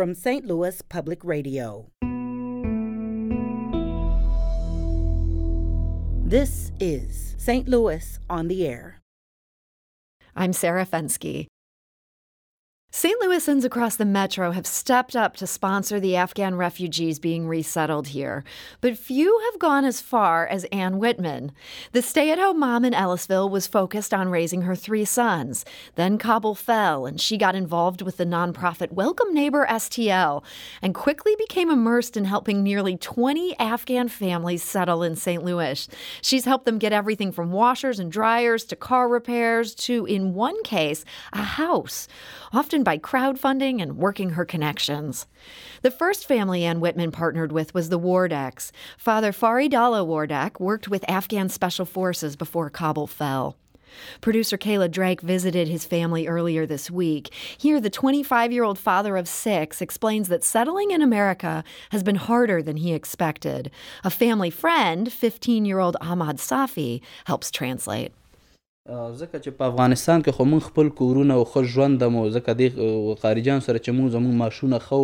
from St. Louis Public Radio. This is St. Louis on the Air. I'm Sarah Fenske. St. Louisans across the metro have stepped up to sponsor the Afghan refugees being resettled here, but few have gone as far as Ann Whitman. The stay at home mom in Ellisville was focused on raising her three sons. Then Kabul fell, and she got involved with the nonprofit Welcome Neighbor STL and quickly became immersed in helping nearly 20 Afghan families settle in St. Louis. She's helped them get everything from washers and dryers to car repairs to, in one case, a house. Often by crowdfunding and working her connections. The first family Ann Whitman partnered with was the Wardeks. Father Faridallah Wardek worked with Afghan Special Forces before Kabul fell. Producer Kayla Drake visited his family earlier this week. Here, the 25 year old father of six explains that settling in America has been harder than he expected. A family friend, 15 year old Ahmad Safi, helps translate. ځکه چې په افغانستان کې خو مونږ خپل کورونه او ښه ژوند مو ځکه د خارجان سره چې مونږ زمونږ معاشونه خو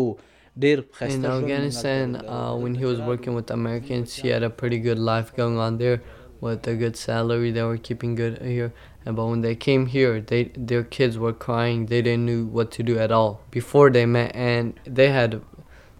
ډیر In Afghanistan, uh, when he was working with Americans, he had a pretty good life going on there with a good salary. They were keeping good here. And but when they came here, they their kids were crying. They didn't know what to do at all before they met, and they had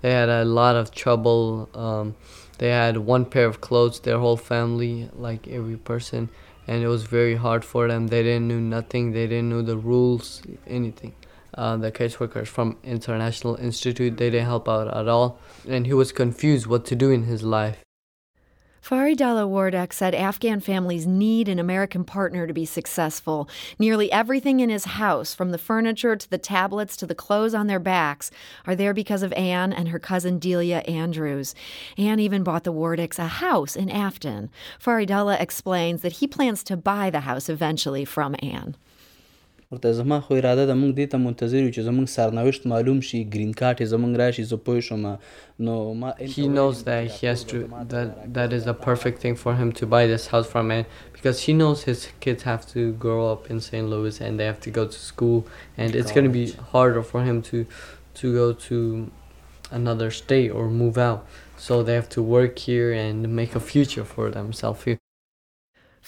they had a lot of trouble. Um, they had one pair of clothes. Their whole family, like every person and it was very hard for them. They didn't know nothing. They didn't know the rules, anything. Uh, the caseworkers from International Institute, they didn't help out at all, and he was confused what to do in his life. Faridallah Wardek said Afghan families need an American partner to be successful. Nearly everything in his house, from the furniture to the tablets to the clothes on their backs, are there because of Ann and her cousin Delia Andrews. Ann even bought the Wardeks a house in Afton. Faridallah explains that he plans to buy the house eventually from Ann. ورته زما خو اراده ده موږ دې ته منتظر یو چې زموږ سرنوشت معلوم شي ګرین کارت یې زموږ راشي زه پوه شم نو ما he knows that he has to that that is a perfect thing for him to buy this house from me because he knows his kids have to grow up in St. Louis and they have to go to school and it's going to be harder for him to to go to another state or move out so they have to work here and make a future for themselves here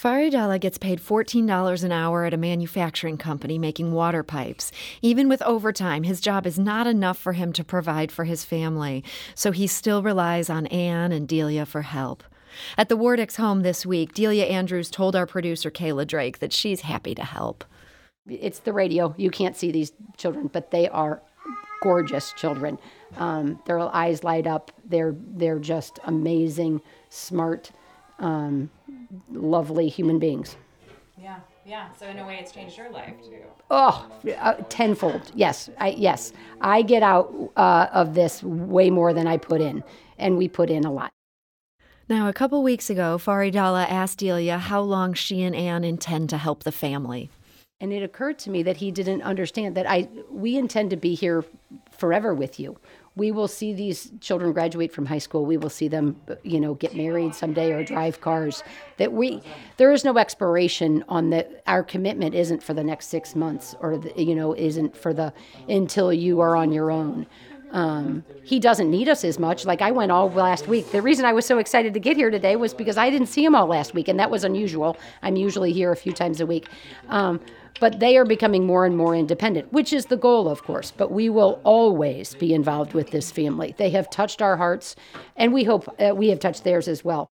Faridallah gets paid $14 an hour at a manufacturing company making water pipes. Even with overtime, his job is not enough for him to provide for his family, so he still relies on Ann and Delia for help. At the Wardek's home this week, Delia Andrews told our producer Kayla Drake that she's happy to help. It's the radio. You can't see these children, but they are gorgeous children. Um, their eyes light up. They're they're just amazing, smart. Um, lovely human beings. Yeah, yeah. So in a way, it's changed your life too. Oh, uh, tenfold. Yes, I yes, I get out uh, of this way more than I put in, and we put in a lot. Now, a couple weeks ago, Faridallah asked Delia how long she and Anne intend to help the family. And it occurred to me that he didn't understand that I we intend to be here forever with you we will see these children graduate from high school. We will see them, you know, get married someday or drive cars. That we, there is no expiration on that. Our commitment isn't for the next six months, or the, you know, isn't for the until you are on your own. Um, he doesn't need us as much. Like I went all last week. The reason I was so excited to get here today was because I didn't see him all last week, and that was unusual. I'm usually here a few times a week. Um, but they are becoming more and more independent, which is the goal, of course. But we will always be involved with this family. They have touched our hearts, and we hope uh, we have touched theirs as well.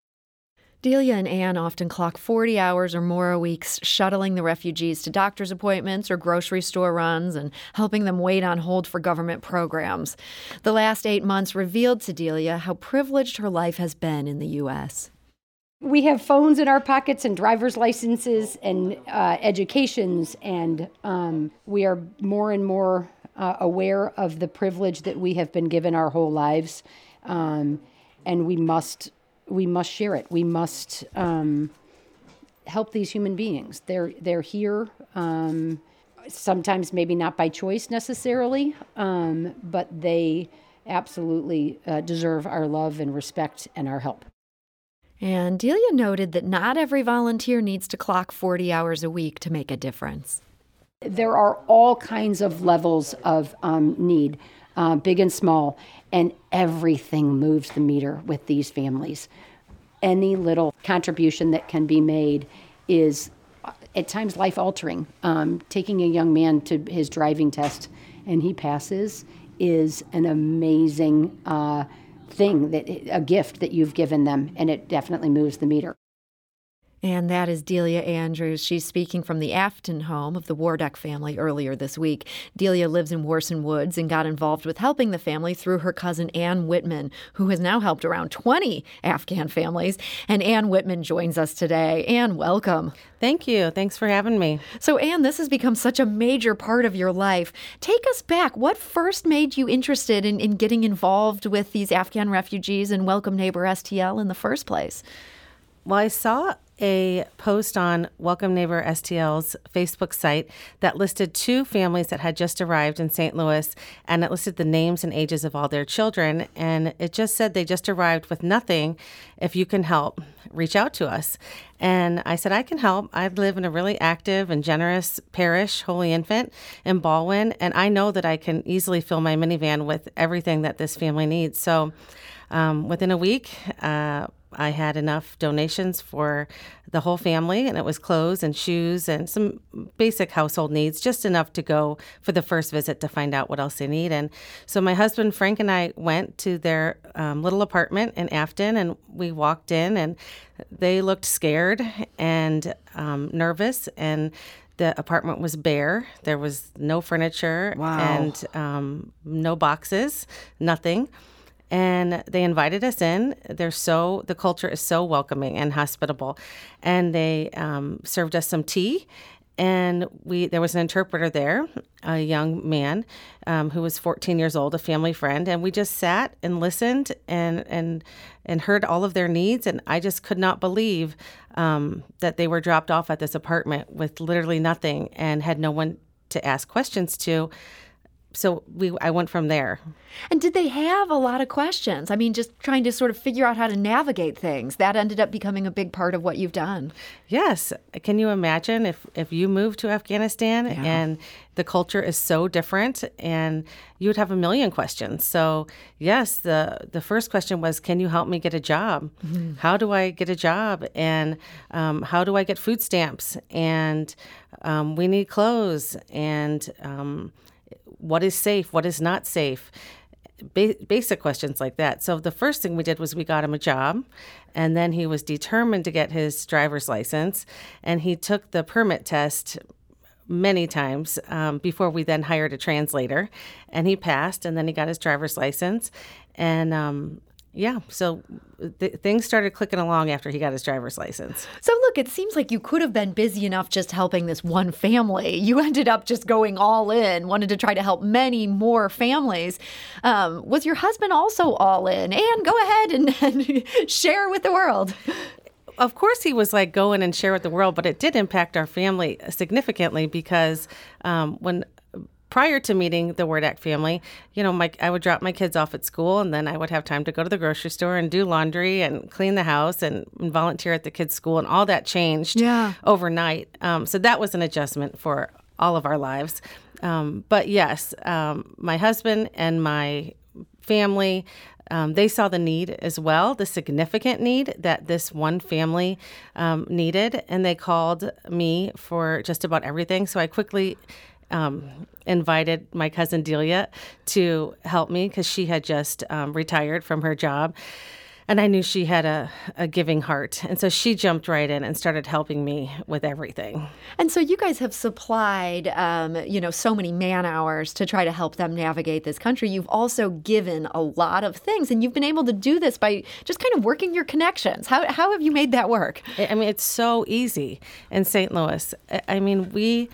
Delia and Ann often clock 40 hours or more a week shuttling the refugees to doctor's appointments or grocery store runs and helping them wait on hold for government programs. The last eight months revealed to Delia how privileged her life has been in the U.S. We have phones in our pockets and driver's licenses and uh, educations, and um, we are more and more uh, aware of the privilege that we have been given our whole lives, um, and we must we must share it. We must um, help these human beings. They're they're here. Um, sometimes maybe not by choice necessarily, um, but they absolutely uh, deserve our love and respect and our help. And Delia noted that not every volunteer needs to clock 40 hours a week to make a difference. There are all kinds of levels of um, need. Uh, big and small, and everything moves the meter with these families. Any little contribution that can be made is uh, at times life altering. Um, taking a young man to his driving test and he passes is an amazing uh, thing that a gift that you've given them, and it definitely moves the meter. And that is Delia Andrews. She's speaking from the Afton home of the Wardeck family earlier this week. Delia lives in Warson Woods and got involved with helping the family through her cousin Ann Whitman, who has now helped around 20 Afghan families. And Ann Whitman joins us today. Ann, welcome. Thank you. Thanks for having me. So, Ann, this has become such a major part of your life. Take us back. What first made you interested in, in getting involved with these Afghan refugees and Welcome Neighbor STL in the first place? Well, I saw a post on Welcome Neighbor STL's Facebook site that listed two families that had just arrived in St. Louis and it listed the names and ages of all their children. And it just said they just arrived with nothing. If you can help, reach out to us. And I said, I can help. I live in a really active and generous parish, Holy Infant, in Ballwin. And I know that I can easily fill my minivan with everything that this family needs. So um, within a week, uh, I had enough donations for the whole family, and it was clothes and shoes and some basic household needs, just enough to go for the first visit to find out what else they need. And so my husband Frank and I went to their um, little apartment in Afton, and we walked in, and they looked scared and um, nervous, and the apartment was bare. There was no furniture wow. and um, no boxes, nothing and they invited us in. They're so the culture is so welcoming and hospitable, and they um, served us some tea. And we there was an interpreter there, a young man um, who was 14 years old, a family friend, and we just sat and listened and and and heard all of their needs. And I just could not believe um, that they were dropped off at this apartment with literally nothing and had no one to ask questions to so we I went from there. And did they have a lot of questions? I mean, just trying to sort of figure out how to navigate things. That ended up becoming a big part of what you've done. Yes. Can you imagine if if you moved to Afghanistan yeah. and the culture is so different and you would have a million questions. So, yes, the the first question was can you help me get a job? Mm-hmm. How do I get a job and um, how do I get food stamps? And um, we need clothes and um, what is safe, what is not safe, ba- basic questions like that. So the first thing we did was we got him a job, and then he was determined to get his driver's license, and he took the permit test many times um, before we then hired a translator, and he passed, and then he got his driver's license, and um, yeah, so th- things started clicking along after he got his driver's license. So, look, it seems like you could have been busy enough just helping this one family. You ended up just going all in, wanted to try to help many more families. Um, was your husband also all in? And go ahead and, and share with the world of course he was like go in and share with the world but it did impact our family significantly because um, when prior to meeting the Wardeck family, you know, my I would drop my kids off at school and then I would have time to go to the grocery store and do laundry and clean the house and, and volunteer at the kids' school and all that changed yeah. overnight. Um, so that was an adjustment for all of our lives. Um, but yes, um, my husband and my family. Um, they saw the need as well, the significant need that this one family um, needed, and they called me for just about everything. So I quickly um, invited my cousin Delia to help me because she had just um, retired from her job. And I knew she had a, a giving heart. And so she jumped right in and started helping me with everything. And so you guys have supplied, um, you know, so many man hours to try to help them navigate this country. You've also given a lot of things, and you've been able to do this by just kind of working your connections. How, how have you made that work? I mean, it's so easy in St. Louis. I mean, we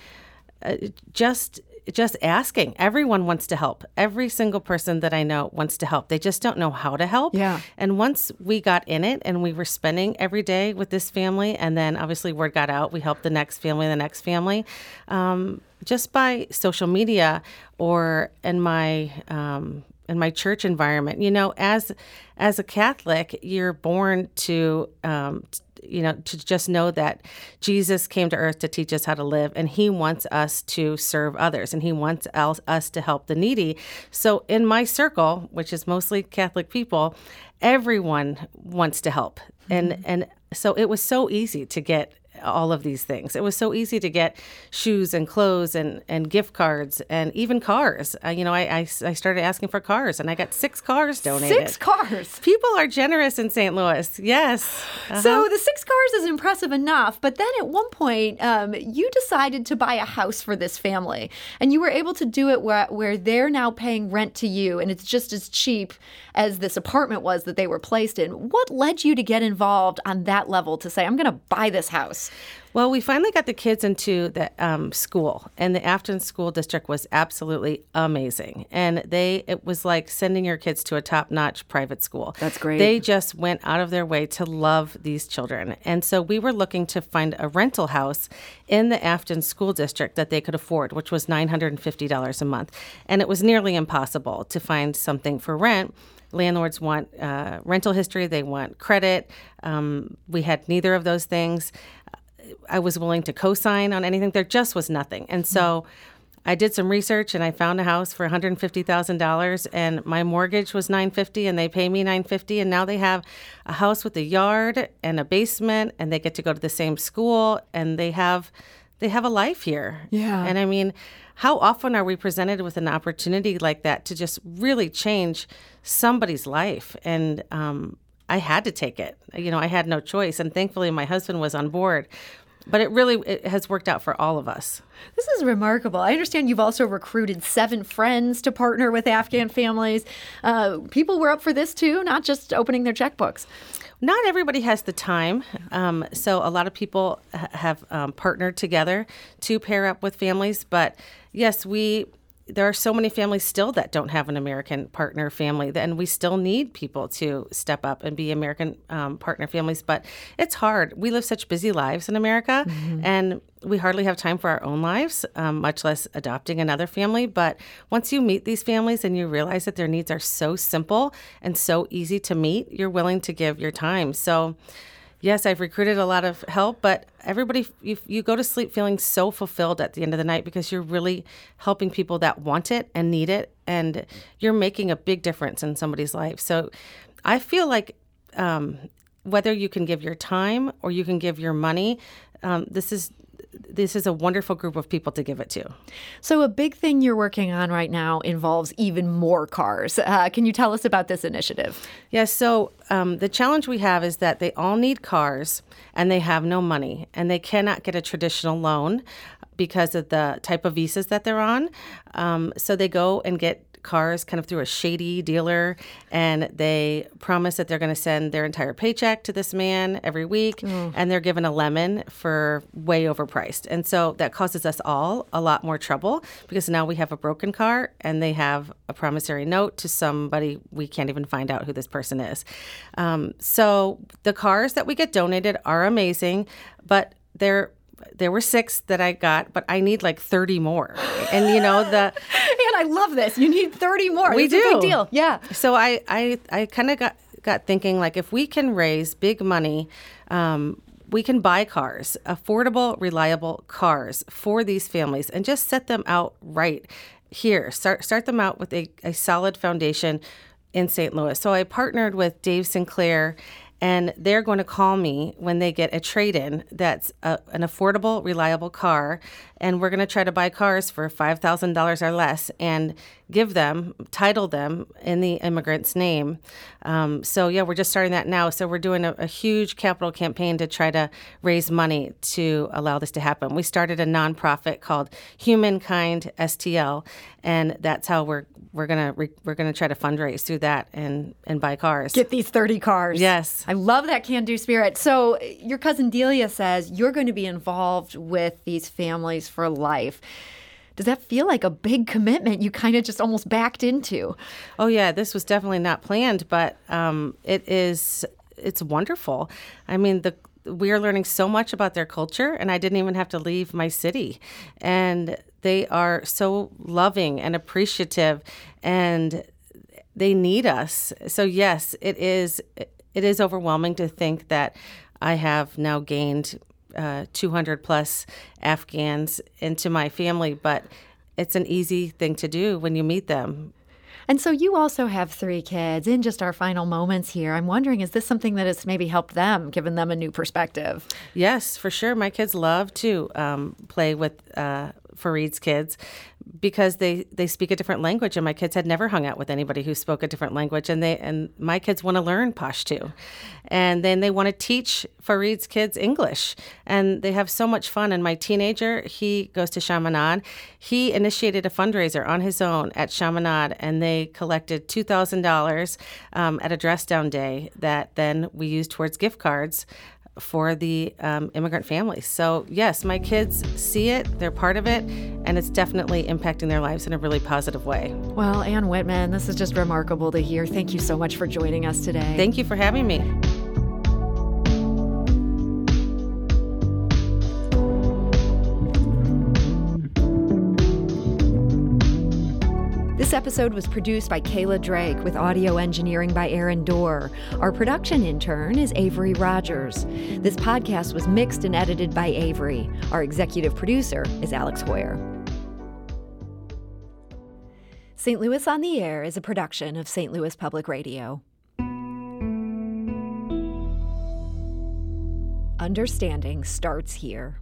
uh, just just asking. Everyone wants to help. Every single person that I know wants to help. They just don't know how to help. Yeah. And once we got in it and we were spending every day with this family, and then obviously word got out, we helped the next family, the next family. Um, just by social media or in my um, in my church environment. You know, as as a Catholic, you're born to um, you know to just know that Jesus came to earth to teach us how to live, and He wants us to serve others, and He wants us to help the needy. So in my circle, which is mostly Catholic people, everyone wants to help, and and so it was so easy to get all of these things. It was so easy to get shoes and clothes and, and gift cards and even cars. Uh, you know, I, I, I, started asking for cars and I got six cars donated. Six cars. People are generous in St. Louis. Yes. Uh-huh. So the six cars is impressive enough. But then at one point, um, you decided to buy a house for this family and you were able to do it where, where they're now paying rent to you and it's just as cheap as this apartment was that they were placed in. What led you to get involved on that level to say, I'm going to buy this house? Well, we finally got the kids into the um, school, and the Afton School District was absolutely amazing. And they, it was like sending your kids to a top-notch private school. That's great. They just went out of their way to love these children, and so we were looking to find a rental house in the Afton School District that they could afford, which was nine hundred and fifty dollars a month, and it was nearly impossible to find something for rent landlords want uh, rental history, they want credit. Um, we had neither of those things. I was willing to co-sign on anything. There just was nothing, and so. I did some research and I found a house for $150,000 and my mortgage was 950 and they pay me 950 and now they have a house with a yard and a basement and they get to go to the same school and they have they have a life here. Yeah. And I mean, how often are we presented with an opportunity like that to just really change somebody's life? And um, I had to take it. You know, I had no choice. And thankfully, my husband was on board but it really it has worked out for all of us. This is remarkable. I understand you've also recruited seven friends to partner with Afghan families. Uh, people were up for this too, not just opening their checkbooks. Not everybody has the time, um, so a lot of people have um, partnered together to pair up with families. But yes, we there are so many families still that don't have an American partner family, and we still need people to step up and be American um, partner families. But it's hard. We live such busy lives in America, mm-hmm. and we hardly have time for our own lives, um, much less adopting another family. But once you meet these families and you realize that their needs are so simple and so easy to meet, you're willing to give your time. So, yes, I've recruited a lot of help, but everybody, you, you go to sleep feeling so fulfilled at the end of the night because you're really helping people that want it and need it, and you're making a big difference in somebody's life. So I feel like um, whether you can give your time or you can give your money, um, this is this is a wonderful group of people to give it to. So, a big thing you're working on right now involves even more cars. Uh, can you tell us about this initiative? Yes. Yeah, so, um, the challenge we have is that they all need cars and they have no money and they cannot get a traditional loan because of the type of visas that they're on. Um, so, they go and get cars kind of through a shady dealer and they promise that they're going to send their entire paycheck to this man every week mm. and they're given a lemon for way overpriced. And so that causes us all a lot more trouble because now we have a broken car and they have a promissory note to somebody we can't even find out who this person is. Um, so the cars that we get donated are amazing, but they're there were six that I got, but I need like 30 more. And you know, the And I love this. You need 30 more. We That's do. big deal. Yeah. So I I, I kind of got got thinking like if we can raise big money, um, we can buy cars, affordable, reliable cars for these families and just set them out right here. Start start them out with a, a solid foundation in St. Louis. So I partnered with Dave Sinclair and they're going to call me when they get a trade in that's a, an affordable, reliable car. And we're going to try to buy cars for $5,000 or less and give them, title them in the immigrant's name. Um, so, yeah, we're just starting that now. So, we're doing a, a, huge capital campaign to try to raise money to allow this to happen. We started a nonprofit called Humankind STL, and that's how we're we're gonna re- we're gonna try to fundraise through that and and buy cars. Get these thirty cars. Yes, I love that can-do spirit. So your cousin Delia says you're going to be involved with these families for life. Does that feel like a big commitment you kind of just almost backed into? Oh yeah, this was definitely not planned, but um, it is. It's wonderful. I mean the we are learning so much about their culture and i didn't even have to leave my city and they are so loving and appreciative and they need us. So yes, it is it is overwhelming to think that I have now gained uh, 200 plus Afghans into my family, but it's an easy thing to do when you meet them. And so you also have three kids. In just our final moments here, I'm wondering is this something that has maybe helped them, given them a new perspective? Yes, for sure. My kids love to um, play with uh, Fareed's kids because they they speak a different language and my kids had never hung out with anybody who spoke a different language and they and my kids want to learn Pashto. And then they want to teach Farid's kids English and they have so much fun. And my teenager he goes to Chaminade. He initiated a fundraiser on his own at Chaminade and they collected $2,000 um, at a dress down day that then we used towards gift cards for the um, immigrant families. So, yes, my kids see it, they're part of it, and it's definitely impacting their lives in a really positive way. Well, Ann Whitman, this is just remarkable to hear. Thank you so much for joining us today. Thank you for having me. This episode was produced by Kayla Drake with audio engineering by Aaron Doerr. Our production intern is Avery Rogers. This podcast was mixed and edited by Avery. Our executive producer is Alex Heuer. St. Louis on the Air is a production of St. Louis Public Radio. Understanding starts here.